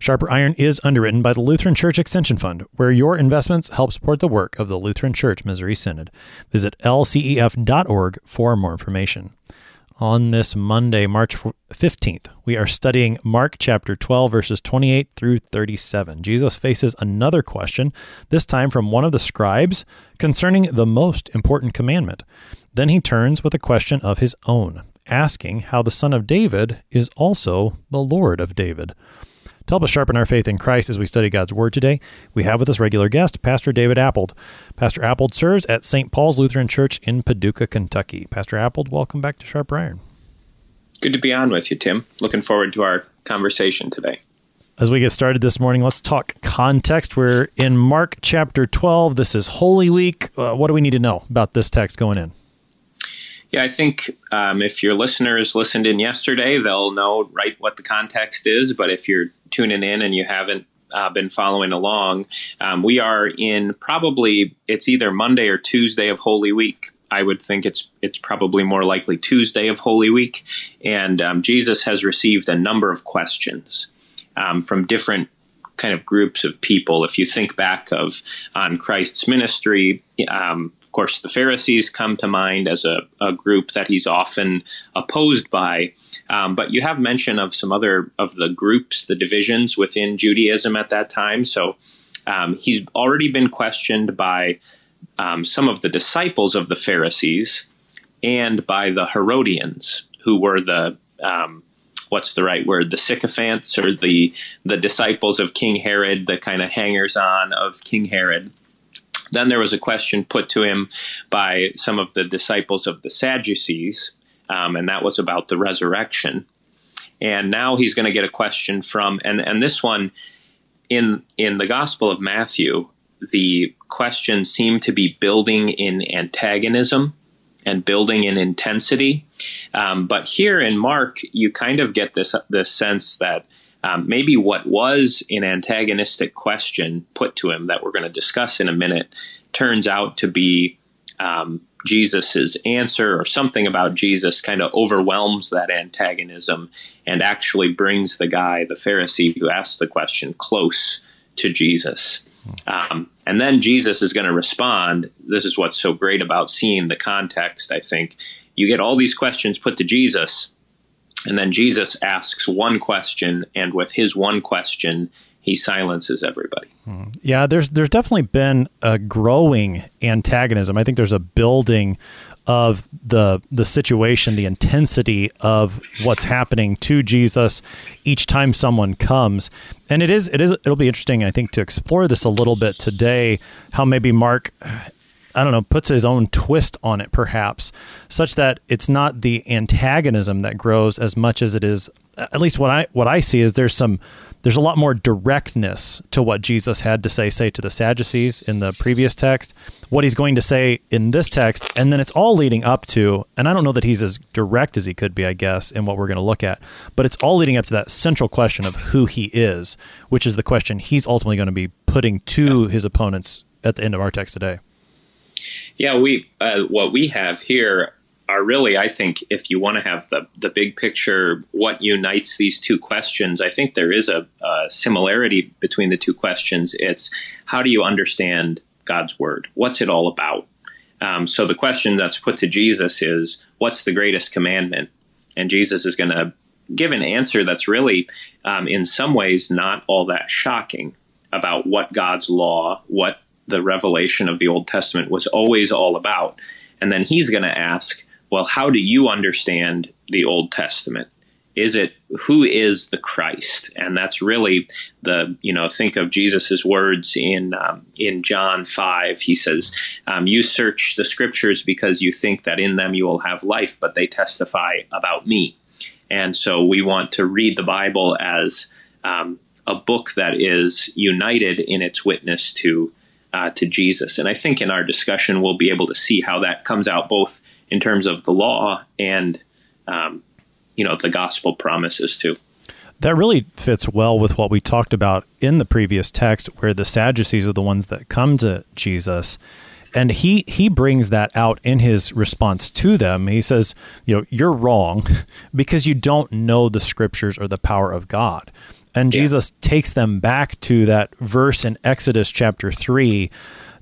Sharper Iron is underwritten by the Lutheran Church Extension Fund, where your investments help support the work of the Lutheran Church Missouri Synod. Visit lcef.org for more information. On this Monday, March 15th, we are studying Mark chapter 12, verses 28 through 37. Jesus faces another question, this time from one of the scribes, concerning the most important commandment. Then he turns with a question of his own, asking how the Son of David is also the Lord of David. To help us sharpen our faith in Christ as we study God's Word today, we have with us regular guest, Pastor David Appold. Pastor Appold serves at St. Paul's Lutheran Church in Paducah, Kentucky. Pastor Appold, welcome back to Sharp Iron. Good to be on with you, Tim. Looking forward to our conversation today. As we get started this morning, let's talk context. We're in Mark chapter 12. This is Holy Week. Uh, what do we need to know about this text going in? Yeah, I think um, if your listeners listened in yesterday, they'll know right what the context is. But if you're tuning in and you haven't uh, been following along, um, we are in probably it's either Monday or Tuesday of Holy Week. I would think it's it's probably more likely Tuesday of Holy Week, and um, Jesus has received a number of questions um, from different kind of groups of people. If you think back of on Christ's ministry, um, of course, the Pharisees come to mind as a, a group that he's often opposed by. Um, but you have mention of some other of the groups, the divisions within Judaism at that time. So um, he's already been questioned by um, some of the disciples of the Pharisees and by the Herodians, who were the um, what's the right word the sycophants or the the disciples of king herod the kind of hangers on of king herod. Then there was a question put to him by some of the disciples of the sadducees um, and that was about the resurrection. And now he's going to get a question from and and this one in in the gospel of matthew the questions seem to be building in antagonism and building in intensity um, but here in Mark, you kind of get this this sense that um, maybe what was an antagonistic question put to him that we're going to discuss in a minute turns out to be um, Jesus's answer or something about Jesus kind of overwhelms that antagonism and actually brings the guy, the Pharisee who asked the question, close to Jesus. Um, and then Jesus is going to respond. This is what's so great about seeing the context, I think, you get all these questions put to Jesus, and then Jesus asks one question, and with his one question, he silences everybody. Yeah, there's there's definitely been a growing antagonism. I think there's a building of the the situation, the intensity of what's happening to Jesus each time someone comes. And it is it is it'll be interesting I think to explore this a little bit today how maybe Mark I don't know, puts his own twist on it, perhaps, such that it's not the antagonism that grows as much as it is. At least what I what I see is there's some there's a lot more directness to what Jesus had to say, say to the Sadducees in the previous text, what he's going to say in this text, and then it's all leading up to, and I don't know that he's as direct as he could be, I guess, in what we're going to look at, but it's all leading up to that central question of who he is, which is the question he's ultimately going to be putting to his opponents at the end of our text today. Yeah, we uh, what we have here are really, I think, if you want to have the the big picture, what unites these two questions. I think there is a, a similarity between the two questions. It's how do you understand God's word? What's it all about? Um, so the question that's put to Jesus is, "What's the greatest commandment?" And Jesus is going to give an answer that's really, um, in some ways, not all that shocking about what God's law, what the revelation of the Old Testament was always all about. And then he's going to ask, well, how do you understand the Old Testament? Is it who is the Christ? And that's really the you know think of Jesus's words in um, in John five. He says, um, "You search the Scriptures because you think that in them you will have life, but they testify about me." And so we want to read the Bible as um, a book that is united in its witness to uh, to Jesus. And I think in our discussion, we'll be able to see how that comes out both in terms of the law and, um, you know, the gospel promises too. That really fits well with what we talked about in the previous text, where the Sadducees are the ones that come to Jesus. And he, he brings that out in his response to them. He says, You know, you're wrong because you don't know the scriptures or the power of God. And yeah. Jesus takes them back to that verse in Exodus chapter 3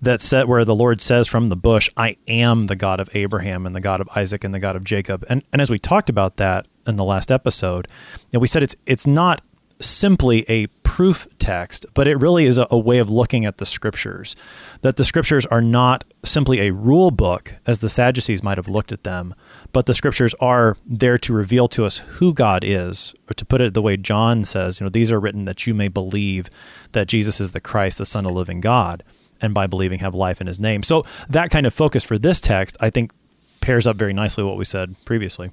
that said where the Lord says from the bush, I am the God of Abraham and the God of Isaac and the God of Jacob. And and as we talked about that in the last episode, know, we said it's it's not simply a proof text, but it really is a, a, way of looking at the scriptures. That the scriptures are not simply a rule book, as the Sadducees might have looked at them, but the scriptures are there to reveal to us who God is, or to put it the way John says, you know, these are written that you may believe that Jesus is the Christ, the Son of the living God, and by believing have life in his name. So that kind of focus for this text, I think, pairs up very nicely what we said previously.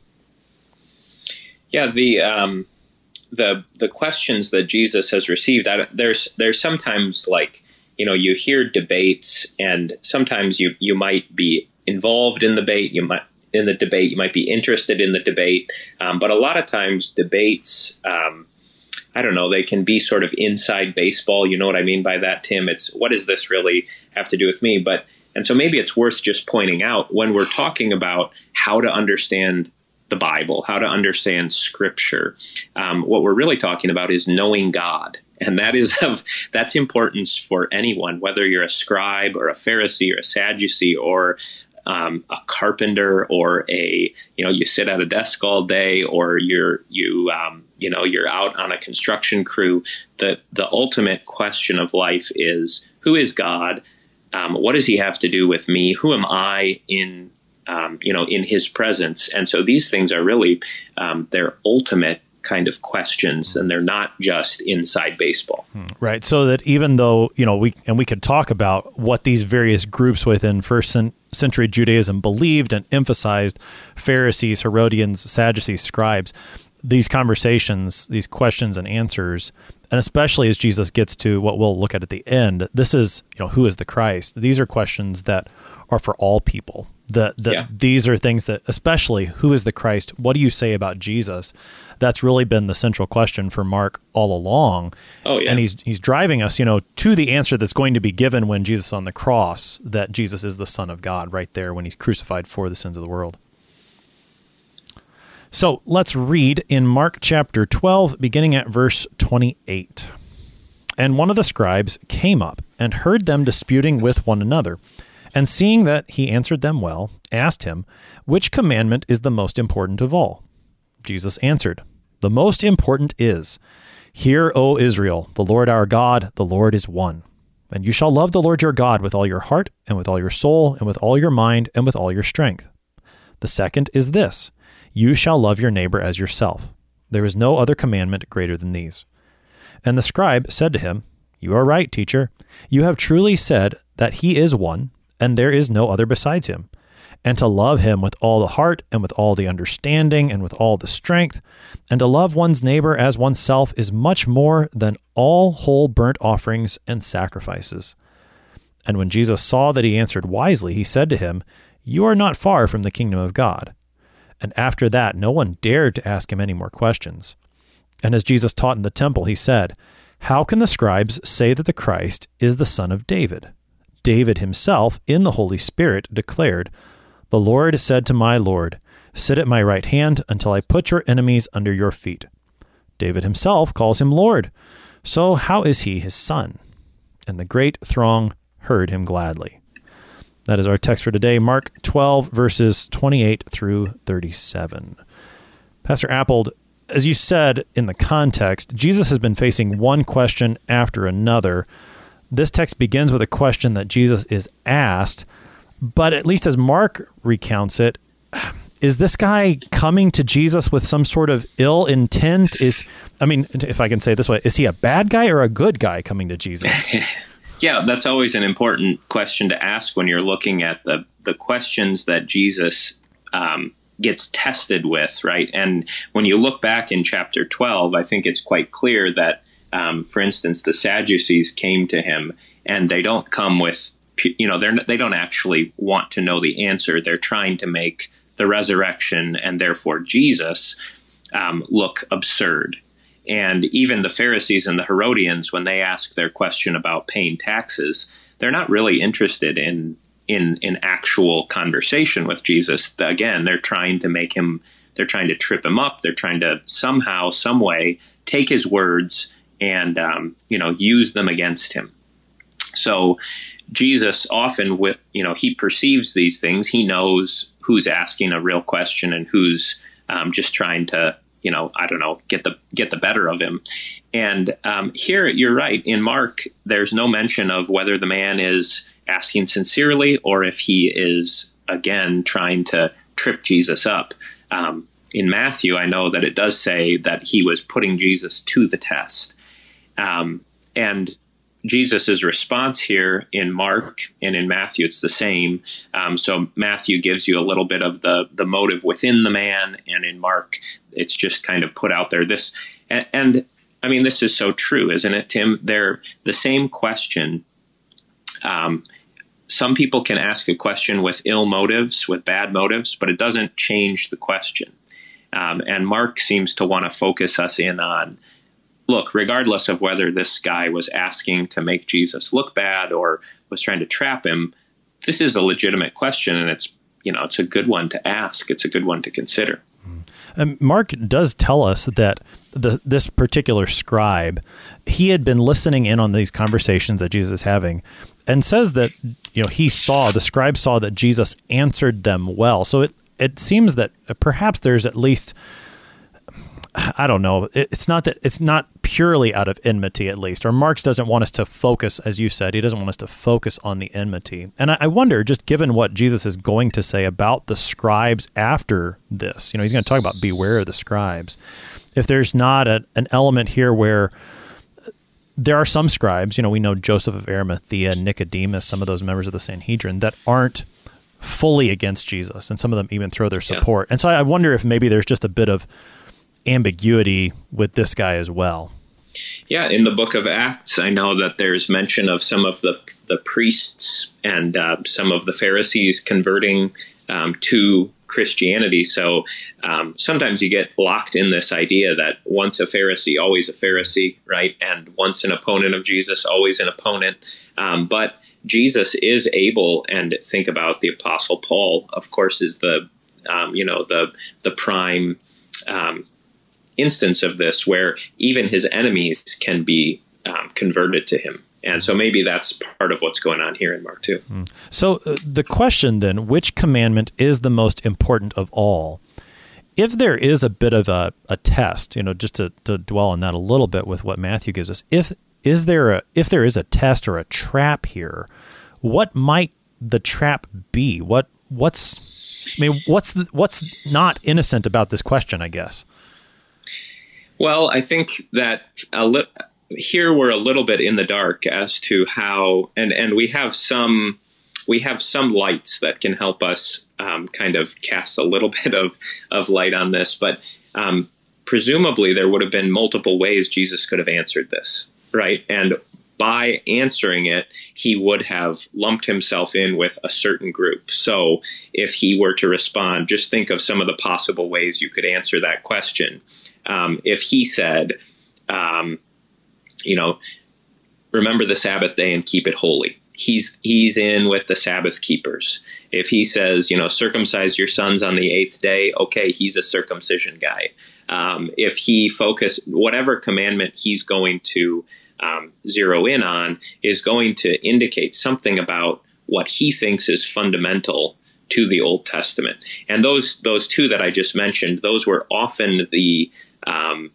Yeah, the um, the the questions that Jesus has received, there's there's sometimes like you know you hear debates, and sometimes you you might be involved in the debate, you might in the debate. You might be interested in the debate, um, but a lot of times debates, um, I don't know, they can be sort of inside baseball. You know what I mean by that, Tim? It's what does this really have to do with me? But and so maybe it's worth just pointing out when we're talking about how to understand the Bible, how to understand Scripture. Um, what we're really talking about is knowing God. And that is of that's importance for anyone, whether you're a scribe or a Pharisee or a Sadducee or um, a carpenter or a you know you sit at a desk all day or you're you um, you know you're out on a construction crew the the ultimate question of life is who is god um, what does he have to do with me who am i in um, you know in his presence and so these things are really um, their ultimate kind of questions and they're not just inside baseball. Hmm. Right. So that even though, you know, we and we could talk about what these various groups within first century Judaism believed and emphasized Pharisees, Herodians, Sadducees, scribes, these conversations, these questions and answers, and especially as Jesus gets to what we'll look at at the end, this is, you know, who is the Christ? These are questions that are for all people. The, the yeah. these are things that especially who is the Christ? What do you say about Jesus? That's really been the central question for Mark all along. Oh yeah. And he's he's driving us, you know, to the answer that's going to be given when Jesus on the cross that Jesus is the son of God right there when he's crucified for the sins of the world. So, let's read in Mark chapter 12 beginning at verse 28. And one of the scribes came up and heard them disputing with one another. And seeing that he answered them well, asked him, Which commandment is the most important of all? Jesus answered, The most important is, Hear, O Israel, the Lord our God, the Lord is one. And you shall love the Lord your God with all your heart, and with all your soul, and with all your mind, and with all your strength. The second is this You shall love your neighbor as yourself. There is no other commandment greater than these. And the scribe said to him, You are right, teacher. You have truly said that he is one and there is no other besides him. And to love him with all the heart, and with all the understanding, and with all the strength, and to love one's neighbor as oneself is much more than all whole burnt offerings and sacrifices. And when Jesus saw that he answered wisely, he said to him, You are not far from the kingdom of God. And after that, no one dared to ask him any more questions. And as Jesus taught in the temple, he said, How can the scribes say that the Christ is the son of David? David himself, in the Holy Spirit, declared, The Lord said to my Lord, Sit at my right hand until I put your enemies under your feet. David himself calls him Lord. So how is he his son? And the great throng heard him gladly. That is our text for today, Mark 12, verses 28 through 37. Pastor Appold, as you said in the context, Jesus has been facing one question after another this text begins with a question that Jesus is asked, but at least as Mark recounts it, is this guy coming to Jesus with some sort of ill intent? Is I mean, if I can say this way, is he a bad guy or a good guy coming to Jesus? yeah, that's always an important question to ask when you're looking at the the questions that Jesus um, gets tested with, right? And when you look back in chapter 12, I think it's quite clear that um, for instance, the Sadducees came to him and they don't come with you know they're they don't actually want to know the answer. They're trying to make the resurrection and therefore Jesus um, look absurd. And even the Pharisees and the Herodians, when they ask their question about paying taxes, they're not really interested in in in actual conversation with Jesus. Again, they're trying to make him. They're trying to trip him up. They're trying to somehow, some way, take his words and um, you know use them against him. So Jesus often, with you know, he perceives these things. He knows who's asking a real question and who's um, just trying to you know I don't know get the get the better of him. And um, here you're right. In Mark, there's no mention of whether the man is asking sincerely or if he is again trying to trip Jesus up. Um, in Matthew, I know that it does say that he was putting Jesus to the test. Um, and Jesus' response here in Mark and in Matthew, it's the same. Um, so Matthew gives you a little bit of the the motive within the man, and in Mark, it's just kind of put out there. This and, and I mean, this is so true, isn't it, Tim? They're the same question. Um, some people can ask a question with ill motives, with bad motives, but it doesn't change the question. Um, and Mark seems to want to focus us in on look, regardless of whether this guy was asking to make Jesus look bad or was trying to trap him, this is a legitimate question, and it's you know it's a good one to ask. It's a good one to consider. And Mark does tell us that the, this particular scribe, he had been listening in on these conversations that Jesus is having, and says that you know he saw the scribe saw that Jesus answered them well. So it it seems that perhaps there's at least I don't know. it's not that it's not purely out of enmity, at least. Or Mark doesn't want us to focus, as you said, he doesn't want us to focus on the enmity. And I, I wonder, just given what Jesus is going to say about the scribes after this, you know, he's going to talk about beware of the scribes. If there's not a, an element here where there are some scribes, you know, we know Joseph of Arimathea, Nicodemus, some of those members of the Sanhedrin that aren't fully against Jesus, and some of them even throw their support. Yeah. And so I wonder if maybe there's just a bit of ambiguity with this guy as well. Yeah, in the book of Acts, I know that there's mention of some of the the priests and uh, some of the Pharisees converting um, to Christianity. So um, sometimes you get locked in this idea that once a Pharisee, always a Pharisee, right? And once an opponent of Jesus, always an opponent. Um, but Jesus is able, and think about the Apostle Paul, of course, is the um, you know the the prime um, instance of this where even his enemies can be um, converted to him. And so maybe that's part of what's going on here in Mark 2. Mm. So uh, the question then which commandment is the most important of all? If there is a bit of a, a test, you know, just to, to dwell on that a little bit with what Matthew gives us, if is there a if there is a test or a trap here, what might the trap be? What what's I mean, what's the, what's not innocent about this question? I guess. Well, I think that li- here we're a little bit in the dark as to how, and and we have some we have some lights that can help us um, kind of cast a little bit of of light on this, but um, presumably there would have been multiple ways Jesus could have answered this, right? And by answering it, he would have lumped himself in with a certain group. So if he were to respond, just think of some of the possible ways you could answer that question um, if he said, um, you know, remember the Sabbath day and keep it holy. He's he's in with the Sabbath keepers. If he says, you know, circumcise your sons on the eighth day, okay, he's a circumcision guy. Um, if he focus whatever commandment he's going to um, zero in on is going to indicate something about what he thinks is fundamental to the Old Testament. And those those two that I just mentioned, those were often the um,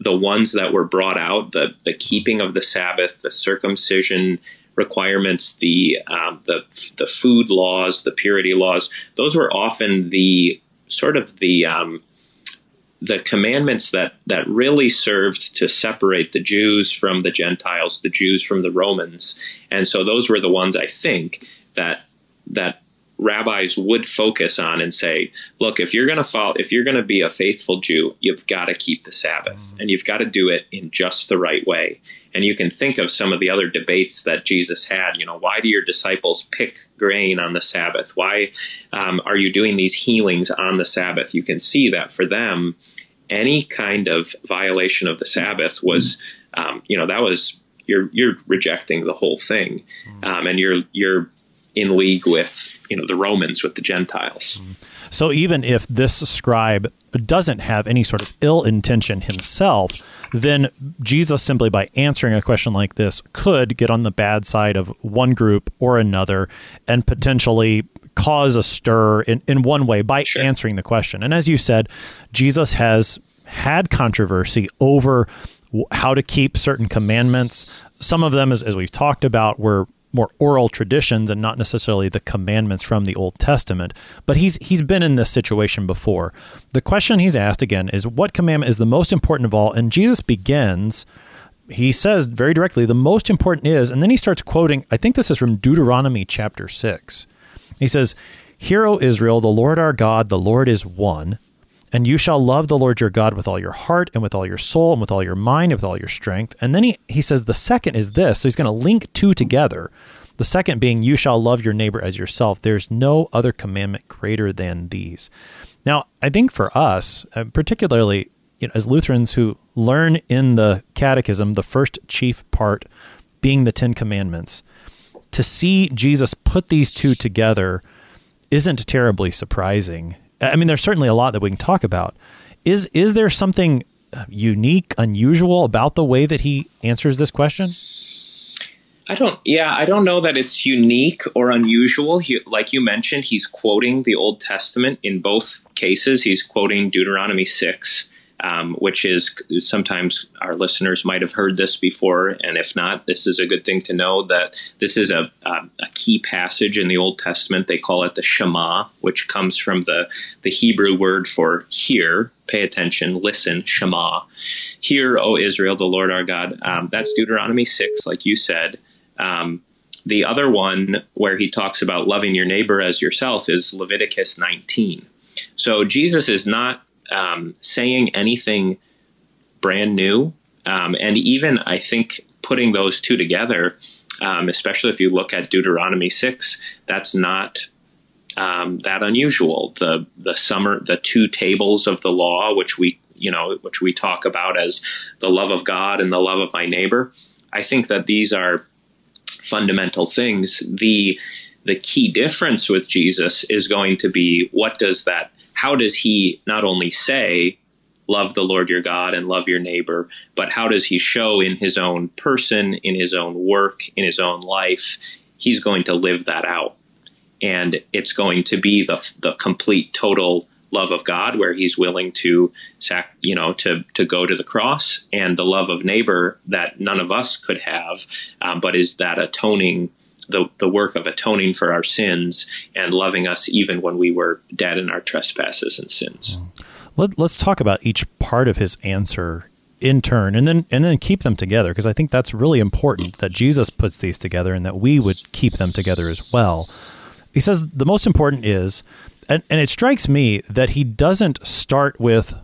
the ones that were brought out, the the keeping of the Sabbath, the circumcision requirements, the um, the the food laws, the purity laws, those were often the sort of the um, the commandments that that really served to separate the Jews from the Gentiles, the Jews from the Romans, and so those were the ones I think that that rabbis would focus on and say, look, if you're going to follow, if you're going to be a faithful Jew, you've got to keep the Sabbath mm-hmm. and you've got to do it in just the right way. And you can think of some of the other debates that Jesus had. You know, why do your disciples pick grain on the Sabbath? Why um, are you doing these healings on the Sabbath? You can see that for them, any kind of violation of the Sabbath was, um, you know, that was you're you're rejecting the whole thing, mm-hmm. um, and you're you're in league with you know the Romans with the Gentiles. So even if this scribe doesn't have any sort of ill intention himself, then Jesus simply by answering a question like this could get on the bad side of one group or another and potentially cause a stir in, in one way by sure. answering the question. And as you said, Jesus has had controversy over how to keep certain commandments. Some of them, as, as we've talked about, were more oral traditions and not necessarily the commandments from the Old Testament. But he's he's been in this situation before. The question he's asked again is what commandment is the most important of all? And Jesus begins he says very directly the most important is and then he starts quoting I think this is from Deuteronomy chapter 6. He says, "Hear, O Israel, the Lord our God, the Lord is one." And you shall love the Lord your God with all your heart and with all your soul and with all your mind and with all your strength. And then he, he says the second is this. So he's going to link two together. The second being, you shall love your neighbor as yourself. There's no other commandment greater than these. Now, I think for us, uh, particularly you know, as Lutherans who learn in the catechism the first chief part being the Ten Commandments, to see Jesus put these two together isn't terribly surprising. I mean, there's certainly a lot that we can talk about. Is is there something unique, unusual about the way that he answers this question? I don't. Yeah, I don't know that it's unique or unusual. He, like you mentioned, he's quoting the Old Testament in both cases. He's quoting Deuteronomy six, um, which is sometimes our listeners might have heard this before, and if not, this is a good thing to know that this is a, a, a key passage in the Old Testament. They call it the Shema, which comes from the the Hebrew word for hear. Pay attention, listen, Shema. Hear, O Israel, the Lord our God. Um, that's Deuteronomy six, like you said. Um, the other one where he talks about loving your neighbor as yourself is Leviticus 19. So Jesus is not um, saying anything brand new. Um, and even, I think, putting those two together, um, especially if you look at Deuteronomy 6, that's not um, that unusual. The, the summer, the two tables of the law, which we, you know, which we talk about as the love of God and the love of my neighbor. I think that these are fundamental things. The, the key difference with Jesus is going to be what does that how does he not only say, love the Lord your God and love your neighbor, but how does he show in his own person, in his own work, in his own life, he's going to live that out. And it's going to be the, the complete, total love of God, where He's willing to sac, you know, to to go to the cross, and the love of neighbor that none of us could have, um, but is that atoning the, the work of atoning for our sins and loving us even when we were dead in our trespasses and sins. Mm. Let, us talk about each part of his answer in turn and then and then keep them together because I think that's really important that Jesus puts these together and that we would keep them together as well. He says the most important is and, and it strikes me that he doesn't start with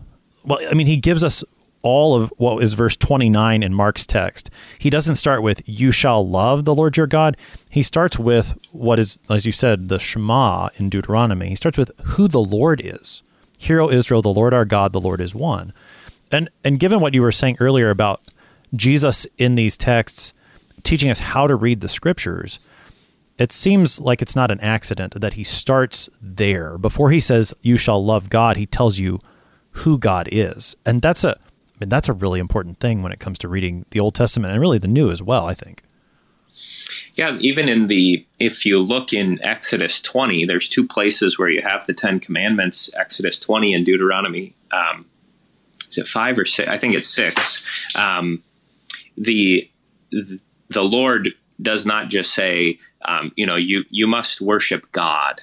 well I mean he gives us all of what is verse 29 in Mark's text. He doesn't start with, You shall love the Lord your God. He starts with what is, as you said, the Shema in Deuteronomy. He starts with who the Lord is. Hear, O Israel, the Lord our God, the Lord is one. And, and given what you were saying earlier about Jesus in these texts teaching us how to read the scriptures, it seems like it's not an accident that he starts there. Before he says, You shall love God, he tells you who God is. And that's a I mean, that's a really important thing when it comes to reading the Old Testament and really the New as well, I think. Yeah, even in the, if you look in Exodus 20, there's two places where you have the Ten Commandments Exodus 20 and Deuteronomy. Um, is it five or six? I think it's six. Um, the, the Lord does not just say, um, you know, you, you must worship God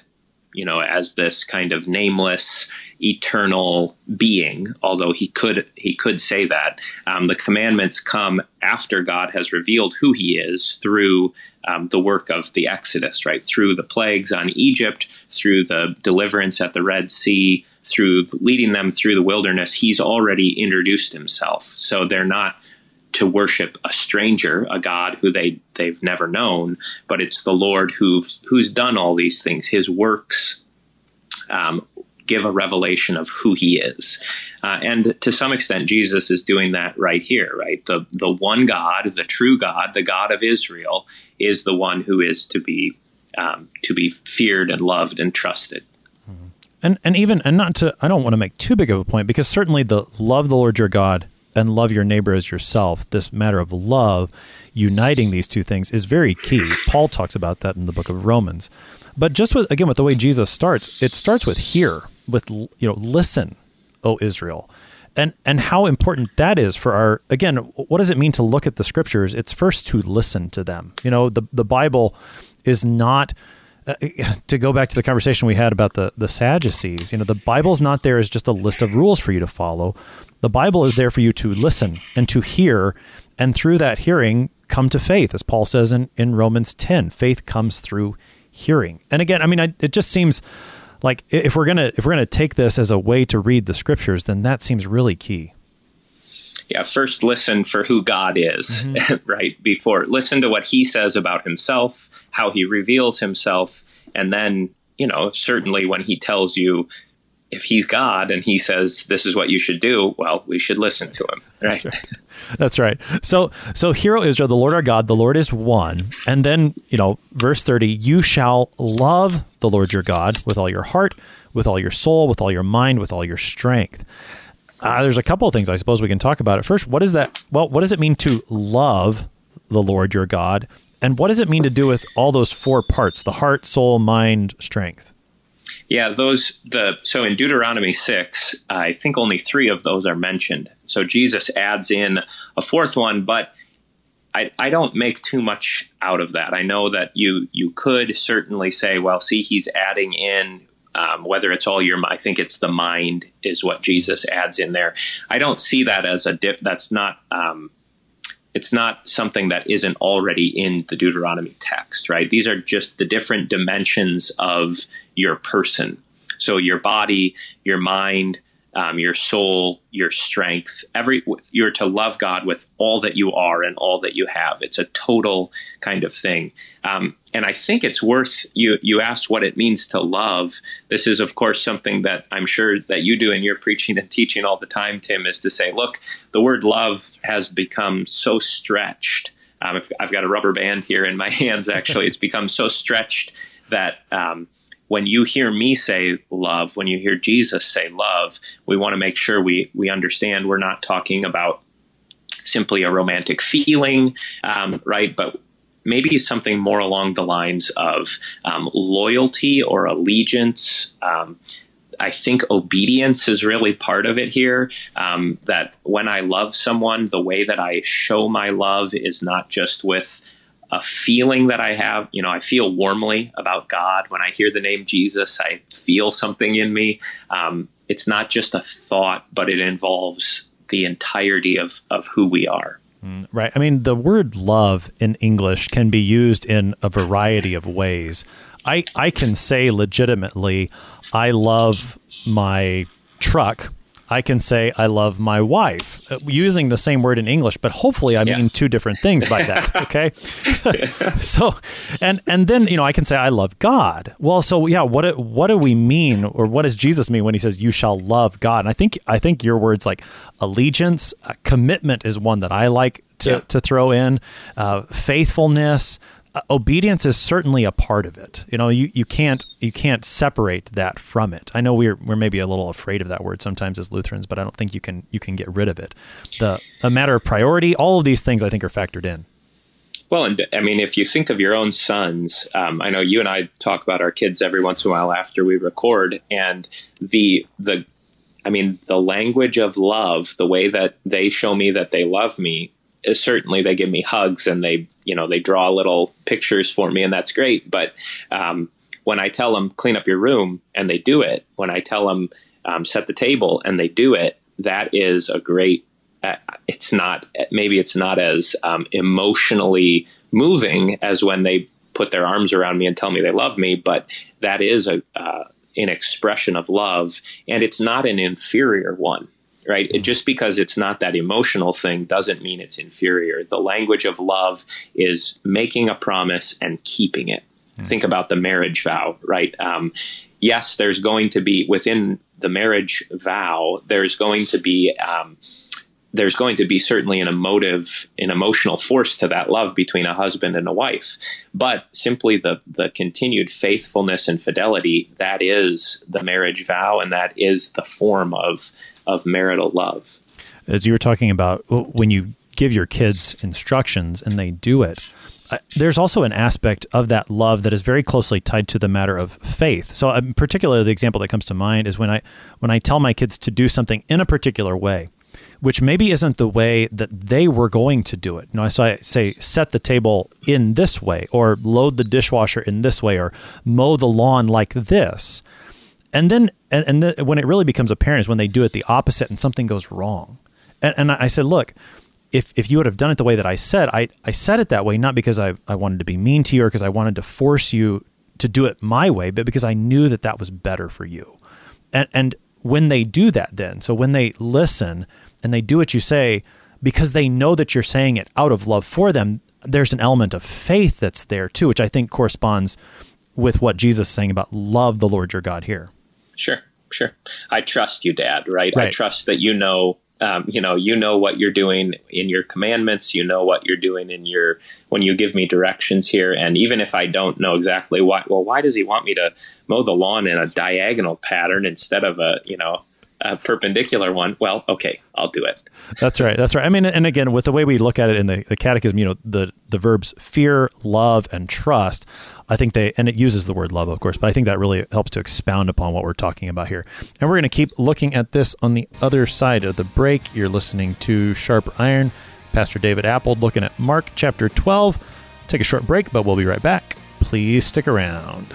you know, as this kind of nameless, eternal being. Although he could he could say that um, the commandments come after God has revealed who He is through um, the work of the Exodus, right? Through the plagues on Egypt, through the deliverance at the Red Sea, through leading them through the wilderness. He's already introduced Himself, so they're not to worship a stranger, a God who they they've never known, but it's the Lord who's who's done all these things. His works um, give a revelation of who He is, uh, and to some extent, Jesus is doing that right here. Right, the the one God, the true God, the God of Israel, is the one who is to be um, to be feared and loved and trusted and and even and not to I don't want to make too big of a point because certainly the love the Lord your God and love your neighbor as yourself, this matter of love, uniting these two things is very key. Paul talks about that in the book of Romans. But just with again with the way Jesus starts, it starts with hear, with you know, listen, O Israel. And and how important that is for our again, what does it mean to look at the scriptures? It's first to listen to them. You know, the the Bible is not uh, to go back to the conversation we had about the the Sadducees, you know, the Bible's not there as just a list of rules for you to follow. The Bible is there for you to listen and to hear, and through that hearing, come to faith, as Paul says in, in Romans 10. Faith comes through hearing. And again, I mean, I, it just seems like if we're gonna if we're gonna take this as a way to read the scriptures, then that seems really key. Yeah, first listen for who God is, mm-hmm. right? Before listen to what He says about Himself, how He reveals Himself, and then you know certainly when He tells you if he's God and he says this is what you should do, well, we should listen to him, right? That's right. That's right. So, so hero Israel, the Lord our God, the Lord is one, and then you know, verse thirty: you shall love the Lord your God with all your heart, with all your soul, with all your mind, with all your strength. Uh, there's a couple of things I suppose we can talk about it. First, what is that? Well, what does it mean to love the Lord your God, and what does it mean to do with all those four parts: the heart, soul, mind, strength? Yeah, those the so in Deuteronomy six, I think only three of those are mentioned. So Jesus adds in a fourth one, but I, I don't make too much out of that. I know that you you could certainly say, well, see, he's adding in um, whether it's all your I think it's the mind is what Jesus adds in there. I don't see that as a dip. That's not um, it's not something that isn't already in the Deuteronomy text, right? These are just the different dimensions of your person. So your body, your mind, um, your soul, your strength. Every you're to love God with all that you are and all that you have. It's a total kind of thing. Um, and I think it's worth you. You asked what it means to love. This is, of course, something that I'm sure that you do in your preaching and teaching all the time. Tim is to say, look, the word love has become so stretched. Um, I've got a rubber band here in my hands. Actually, it's become so stretched that um, when you hear me say love, when you hear Jesus say love, we want to make sure we we understand we're not talking about simply a romantic feeling, um, right? But maybe something more along the lines of um, loyalty or allegiance. Um, I think obedience is really part of it here. Um, that when I love someone, the way that I show my love is not just with a feeling that I have. You know, I feel warmly about God when I hear the name Jesus. I feel something in me. Um, it's not just a thought, but it involves the entirety of of who we are. Mm, right. I mean, the word love in English can be used in a variety of ways. I I can say legitimately, I love my truck I can say I love my wife uh, using the same word in English, but hopefully I yes. mean two different things by that. Okay. so, and, and then, you know, I can say I love God. Well, so yeah, what, what do we mean or what does Jesus mean when he says you shall love God? And I think, I think your words like allegiance, uh, commitment is one that I like to, yeah. to throw in, uh, faithfulness, obedience is certainly a part of it. You know, you, you can't you can't separate that from it. I know we're we're maybe a little afraid of that word sometimes as Lutherans, but I don't think you can you can get rid of it. The a matter of priority, all of these things I think are factored in. Well, and I mean, if you think of your own sons, um, I know you and I talk about our kids every once in a while after we record, and the the I mean, the language of love, the way that they show me that they love me, is certainly they give me hugs and they you know they draw little pictures for me and that's great but um, when I tell them clean up your room and they do it, when I tell them um, set the table and they do it, that is a great. Uh, it's not maybe it's not as um, emotionally moving as when they put their arms around me and tell me they love me, but that is a uh, an expression of love, and it's not an inferior one right? It, just because it's not that emotional thing doesn't mean it's inferior. The language of love is making a promise and keeping it. Mm. Think about the marriage vow, right? Um, yes, there's going to be within the marriage vow, there's going to be um, there's going to be certainly an emotive, an emotional force to that love between a husband and a wife. But simply the the continued faithfulness and fidelity that is the marriage vow, and that is the form of of marital love. As you were talking about when you give your kids instructions and they do it. there's also an aspect of that love that is very closely tied to the matter of faith. So, um, particularly, the example that comes to mind is when I when I tell my kids to do something in a particular way which maybe isn't the way that they were going to do it. You know, so I say set the table in this way, or load the dishwasher in this way, or mow the lawn like this. And then, and, and the, when it really becomes apparent is when they do it the opposite and something goes wrong. And, and I said, look, if, if you would have done it the way that I said, I, I said it that way, not because I, I wanted to be mean to you or because I wanted to force you to do it my way, but because I knew that that was better for you. And, and when they do that, then, so when they listen, and they do what you say because they know that you're saying it out of love for them, there's an element of faith that's there too, which I think corresponds with what Jesus is saying about love the Lord your God here. Sure, sure. I trust you, Dad. Right? right. I trust that you know. Um, you know, you know what you're doing in your commandments. You know what you're doing in your when you give me directions here. And even if I don't know exactly why, well, why does he want me to mow the lawn in a diagonal pattern instead of a you know a perpendicular one, well, okay, I'll do it. That's right. That's right. I mean, and again, with the way we look at it in the, the catechism, you know, the, the verbs fear, love, and trust, I think they, and it uses the word love, of course, but I think that really helps to expound upon what we're talking about here. And we're going to keep looking at this on the other side of the break. You're listening to Sharp Iron, Pastor David Appold looking at Mark chapter 12. Take a short break, but we'll be right back. Please stick around.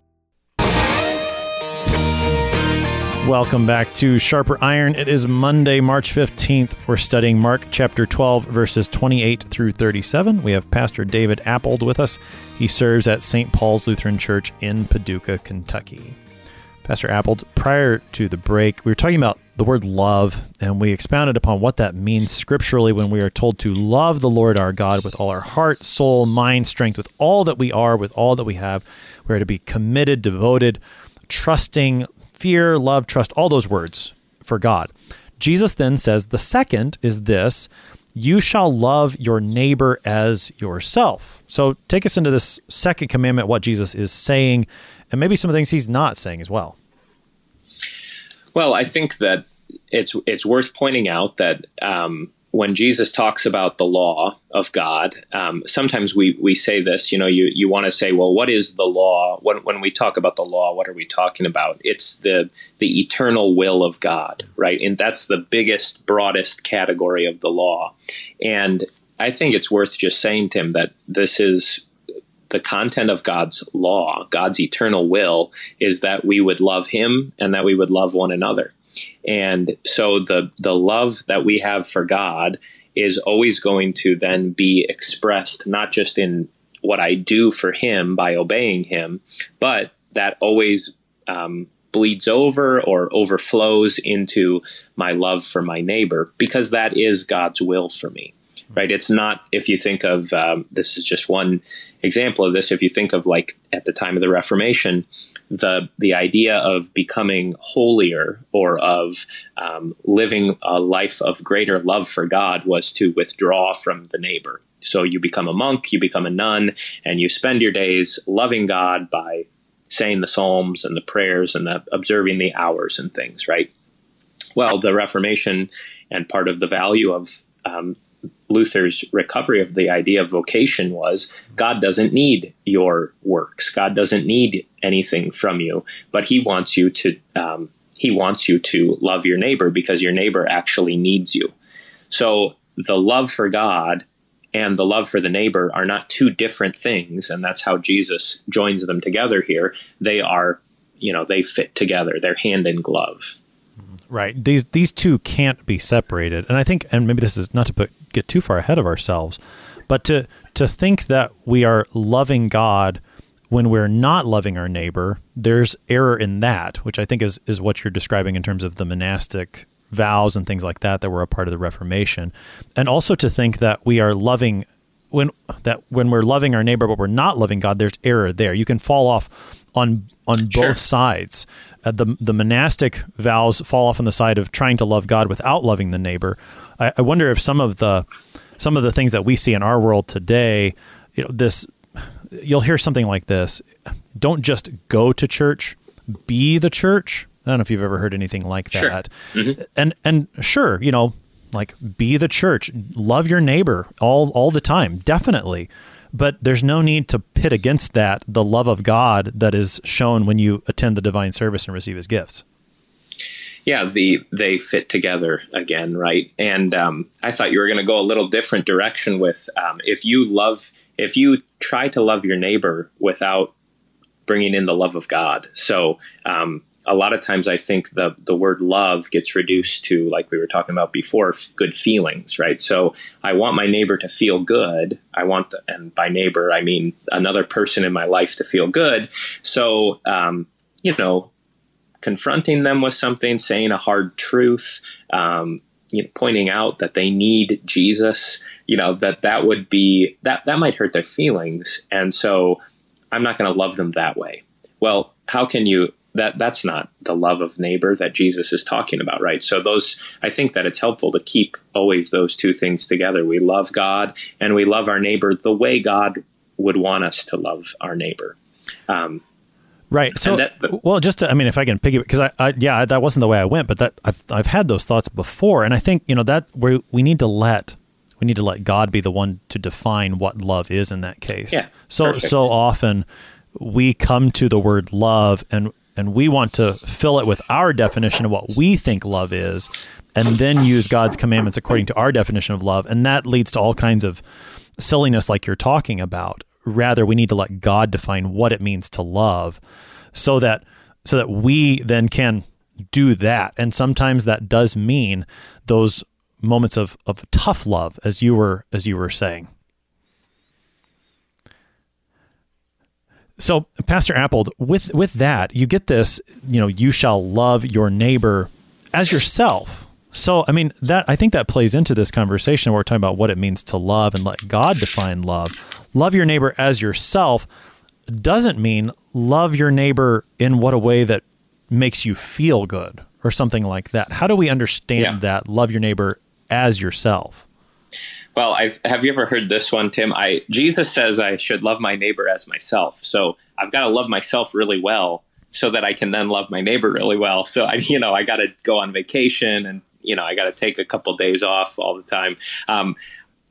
Welcome back to Sharper Iron. It is Monday, March 15th. We're studying Mark chapter 12, verses 28 through 37. We have Pastor David Appold with us. He serves at St. Paul's Lutheran Church in Paducah, Kentucky. Pastor Appold, prior to the break, we were talking about the word love, and we expounded upon what that means scripturally when we are told to love the Lord our God with all our heart, soul, mind, strength, with all that we are, with all that we have. We are to be committed, devoted, trusting, fear, love, trust, all those words for God. Jesus then says the second is this you shall love your neighbor as yourself. So take us into this second commandment, what Jesus is saying, and maybe some things he's not saying as well. Well, I think that it's it's worth pointing out that um, when Jesus talks about the law of God, um, sometimes we, we say this, you know, you, you want to say, well, what is the law? When, when we talk about the law, what are we talking about? It's the, the eternal will of God, right? And that's the biggest, broadest category of the law. And I think it's worth just saying, Tim, that this is the content of God's law, God's eternal will, is that we would love Him and that we would love one another. And so the the love that we have for God is always going to then be expressed not just in what I do for Him by obeying Him, but that always um, bleeds over or overflows into my love for my neighbor because that is God's will for me. Right? It's not, if you think of, um, this is just one example of this, if you think of like at the time of the Reformation, the, the idea of becoming holier or of um, living a life of greater love for God was to withdraw from the neighbor. So you become a monk, you become a nun, and you spend your days loving God by saying the Psalms and the prayers and the, observing the hours and things, right? Well, the Reformation and part of the value of um, Luther's recovery of the idea of vocation was God doesn't need your works. God doesn't need anything from you, but He wants you to um, He wants you to love your neighbor because your neighbor actually needs you. So the love for God and the love for the neighbor are not two different things, and that's how Jesus joins them together here. They are, you know, they fit together. They're hand in glove. Right. These these two can't be separated. And I think and maybe this is not to put, get too far ahead of ourselves, but to to think that we are loving God when we're not loving our neighbor, there's error in that, which I think is is what you're describing in terms of the monastic vows and things like that that were a part of the Reformation. And also to think that we are loving when that when we're loving our neighbor but we're not loving God, there's error there. You can fall off on on both sure. sides. Uh, the the monastic vows fall off on the side of trying to love God without loving the neighbor. I, I, wonder if some of the some of the things that we see in our world today, you know, this you'll hear something like this: "Don't just go to church, be the church." I don't know if you've ever heard anything like that. Sure. Mm-hmm. And and sure, you know, like be the church, love your neighbor all all the time, definitely but there's no need to pit against that the love of God that is shown when you attend the divine service and receive His gifts. Yeah, the they fit together again, right? And um, I thought you were going to go a little different direction with um, if you love, if you try to love your neighbor without bringing in the love of God. So um, a lot of times I think the the word love gets reduced to like we were talking about before, good feelings, right? So I want my neighbor to feel good. I want, the, and by neighbor I mean another person in my life to feel good. So um, you know, confronting them with something, saying a hard truth, um, you know, pointing out that they need Jesus, you know, that that would be that that might hurt their feelings, and so I'm not going to love them that way. Well, how can you that that's not the love of neighbor that Jesus is talking about, right? So those I think that it's helpful to keep always those two things together. We love God and we love our neighbor the way God would want us to love our neighbor. Um, right. So, that, well, just to, I mean, if I can pick it, because I, I, yeah, that wasn't the way I went, but that I've, I've had those thoughts before, and I think you know that we we need to let we need to let God be the one to define what love is in that case. Yeah. So perfect. so often we come to the word love and and we want to fill it with our definition of what we think love is and then use God's commandments according to our definition of love and that leads to all kinds of silliness like you're talking about. Rather we need to let God define what it means to love so that so that we then can do that. And sometimes that does mean those moments of of tough love as you were as you were saying So, Pastor Appold, with with that, you get this, you know, you shall love your neighbor as yourself. So, I mean, that I think that plays into this conversation where we're talking about what it means to love and let God define love. Love your neighbor as yourself doesn't mean love your neighbor in what a way that makes you feel good or something like that. How do we understand yeah. that love your neighbor as yourself? Well, I've, have you ever heard this one, Tim? I Jesus says I should love my neighbor as myself. So I've got to love myself really well so that I can then love my neighbor really well. So I, you know, I got to go on vacation and you know I got to take a couple days off all the time. Um,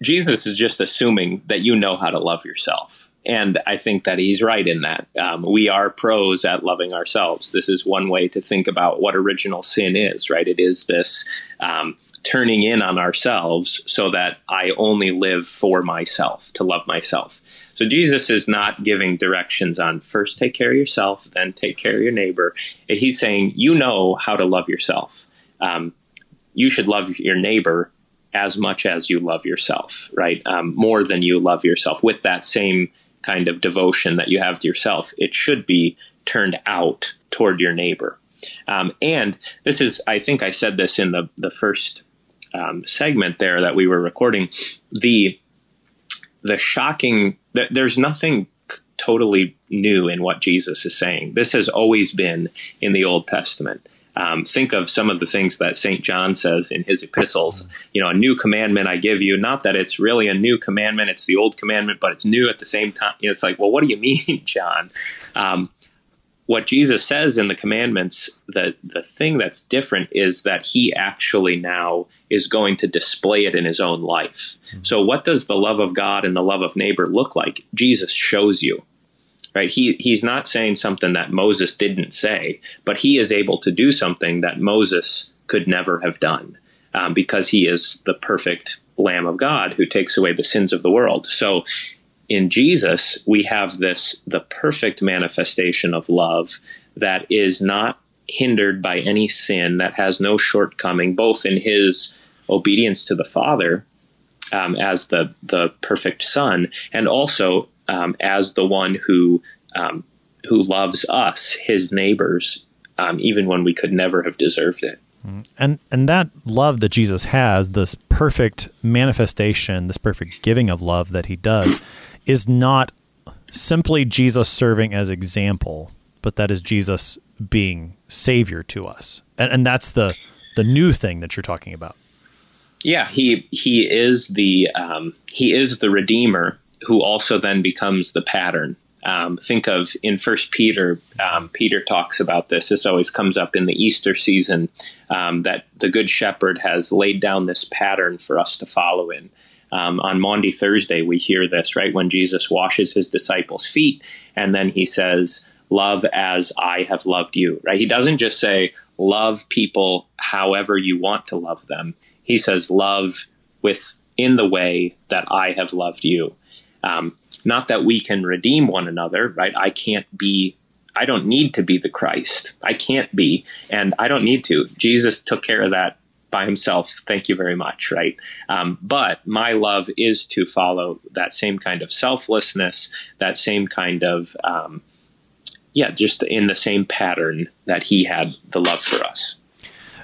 Jesus is just assuming that you know how to love yourself. And I think that he's right in that. Um, we are pros at loving ourselves. This is one way to think about what original sin is, right? It is this um, turning in on ourselves so that I only live for myself, to love myself. So Jesus is not giving directions on first take care of yourself, then take care of your neighbor. He's saying, you know how to love yourself. Um, you should love your neighbor as much as you love yourself, right? Um, more than you love yourself with that same kind of devotion that you have to yourself. It should be turned out toward your neighbor. Um, and this is, I think I said this in the, the first um, segment there that we were recording, the the shocking that there's nothing totally new in what Jesus is saying. This has always been in the Old Testament. Um, think of some of the things that St. John says in his epistles. You know, a new commandment I give you, not that it's really a new commandment, it's the old commandment, but it's new at the same time. You know, it's like, well, what do you mean, John? Um, what Jesus says in the commandments, the, the thing that's different is that he actually now is going to display it in his own life. Mm-hmm. So, what does the love of God and the love of neighbor look like? Jesus shows you right? He he's not saying something that Moses didn't say, but he is able to do something that Moses could never have done um, because he is the perfect Lamb of God who takes away the sins of the world. So in Jesus, we have this the perfect manifestation of love that is not hindered by any sin, that has no shortcoming, both in his obedience to the Father um, as the the perfect Son, and also um, as the one who um, who loves us, his neighbors, um, even when we could never have deserved it. And and that love that Jesus has, this perfect manifestation, this perfect giving of love that he does, is not simply Jesus serving as example, but that is Jesus being savior to us. And, and that's the the new thing that you're talking about. Yeah, he he is the um, he is the redeemer who also then becomes the pattern. Um, think of in First Peter, um, Peter talks about this. This always comes up in the Easter season um, that the Good Shepherd has laid down this pattern for us to follow in. Um, on Maundy Thursday, we hear this right when Jesus washes his disciples' feet, and then he says, "Love as I have loved you." Right? He doesn't just say, "Love people however you want to love them." He says, "Love with in the way that I have loved you." Um, not that we can redeem one another, right? I can't be, I don't need to be the Christ. I can't be, and I don't need to. Jesus took care of that by himself. Thank you very much, right? Um, but my love is to follow that same kind of selflessness, that same kind of, um, yeah, just in the same pattern that he had the love for us.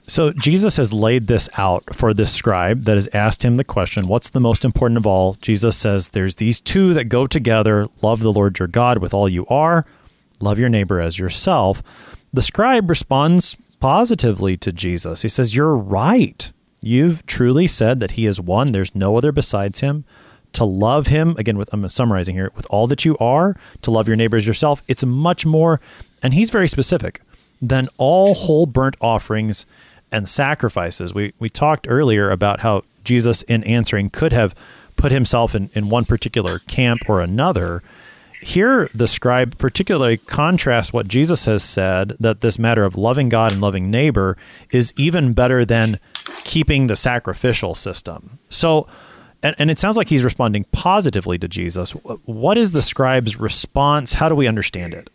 So Jesus has laid this out for this scribe that has asked him the question, What's the most important of all? Jesus says, There's these two that go together love the Lord your God with all you are, love your neighbor as yourself. The scribe responds positively to Jesus. He says, You're right. You've truly said that he is one, there's no other besides him. To love him, again, with I'm summarizing here, with all that you are, to love your neighbor as yourself, it's much more, and he's very specific, than all whole burnt offerings and sacrifices. We we talked earlier about how Jesus, in answering, could have put himself in, in one particular camp or another. Here, the scribe particularly contrasts what Jesus has said that this matter of loving God and loving neighbor is even better than keeping the sacrificial system. So, and, and it sounds like he's responding positively to Jesus. What is the scribe's response? How do we understand it?